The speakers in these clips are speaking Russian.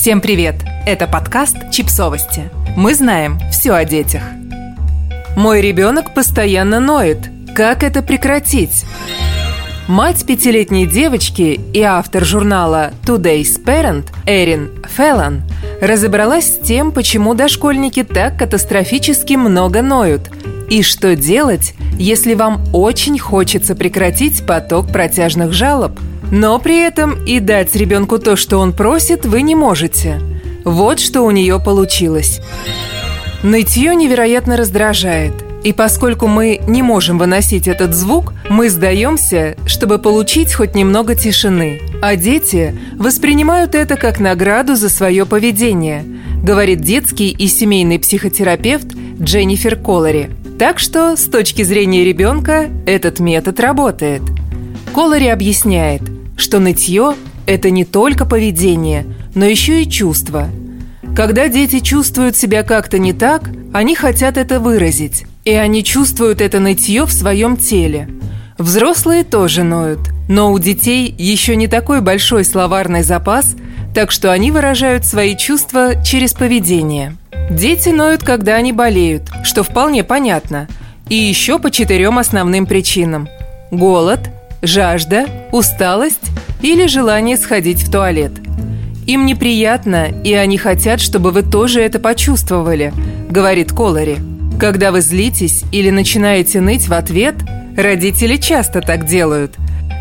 Всем привет! Это подкаст «Чипсовости». Мы знаем все о детях. Мой ребенок постоянно ноет. Как это прекратить? Мать пятилетней девочки и автор журнала Today's Parent Эрин Феллон разобралась с тем, почему дошкольники так катастрофически много ноют и что делать, если вам очень хочется прекратить поток протяжных жалоб, но при этом и дать ребенку то, что он просит, вы не можете. Вот что у нее получилось. Нытье невероятно раздражает – и поскольку мы не можем выносить этот звук, мы сдаемся, чтобы получить хоть немного тишины. А дети воспринимают это как награду за свое поведение, говорит детский и семейный психотерапевт Дженнифер Коллари. Так что, с точки зрения ребенка, этот метод работает. Коллари объясняет, что нытье – это не только поведение, но еще и чувство. Когда дети чувствуют себя как-то не так, они хотят это выразить. И они чувствуют это нытье в своем теле. Взрослые тоже ноют, но у детей еще не такой большой словарный запас, так что они выражают свои чувства через поведение. Дети ноют, когда они болеют, что вполне понятно, и еще по четырем основным причинам. Голод, жажда, усталость или желание сходить в туалет. Им неприятно, и они хотят, чтобы вы тоже это почувствовали, говорит Колори. Когда вы злитесь или начинаете ныть в ответ, родители часто так делают.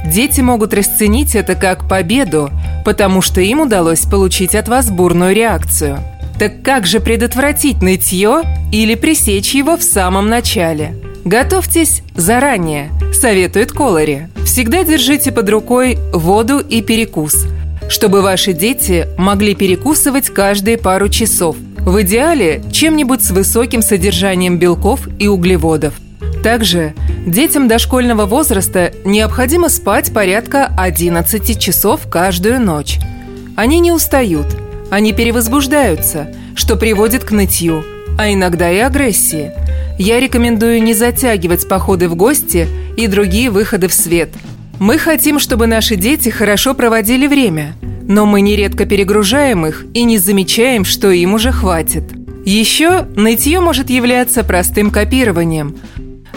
Дети могут расценить это как победу, потому что им удалось получить от вас бурную реакцию. Так как же предотвратить нытье или пресечь его в самом начале? Готовьтесь заранее, советует Колори. Всегда держите под рукой воду и перекус, чтобы ваши дети могли перекусывать каждые пару часов – в идеале чем-нибудь с высоким содержанием белков и углеводов. Также детям дошкольного возраста необходимо спать порядка 11 часов каждую ночь. Они не устают, они перевозбуждаются, что приводит к нытью, а иногда и агрессии. Я рекомендую не затягивать походы в гости и другие выходы в свет. Мы хотим, чтобы наши дети хорошо проводили время – но мы нередко перегружаем их и не замечаем, что им уже хватит. Еще нытье может являться простым копированием.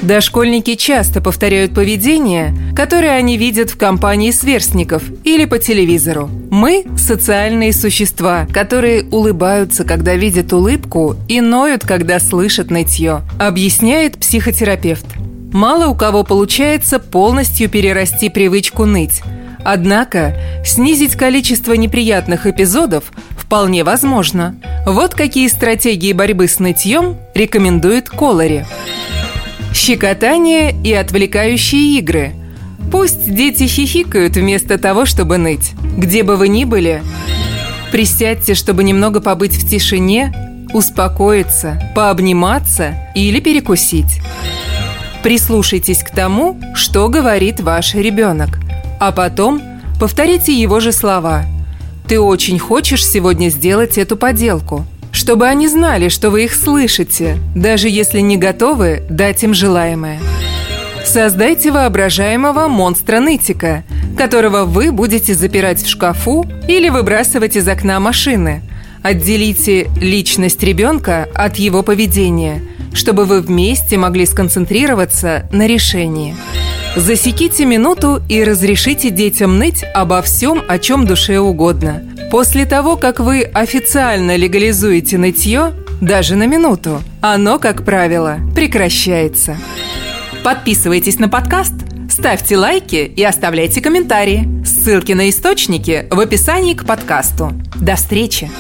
Дошкольники часто повторяют поведение, которое они видят в компании сверстников или по телевизору. Мы – социальные существа, которые улыбаются, когда видят улыбку, и ноют, когда слышат нытье, объясняет психотерапевт. Мало у кого получается полностью перерасти привычку ныть – Однако снизить количество неприятных эпизодов вполне возможно. Вот какие стратегии борьбы с нытьем рекомендует Колори. Щекотание и отвлекающие игры. Пусть дети хихикают вместо того, чтобы ныть. Где бы вы ни были, присядьте, чтобы немного побыть в тишине, успокоиться, пообниматься или перекусить. Прислушайтесь к тому, что говорит ваш ребенок – а потом повторите его же слова. «Ты очень хочешь сегодня сделать эту поделку», чтобы они знали, что вы их слышите, даже если не готовы дать им желаемое. Создайте воображаемого монстра-нытика, которого вы будете запирать в шкафу или выбрасывать из окна машины. Отделите личность ребенка от его поведения, чтобы вы вместе могли сконцентрироваться на решении. Засеките минуту и разрешите детям ныть обо всем, о чем душе угодно. После того, как вы официально легализуете нытье, даже на минуту, оно, как правило, прекращается. Подписывайтесь на подкаст, ставьте лайки и оставляйте комментарии. Ссылки на источники в описании к подкасту. До встречи!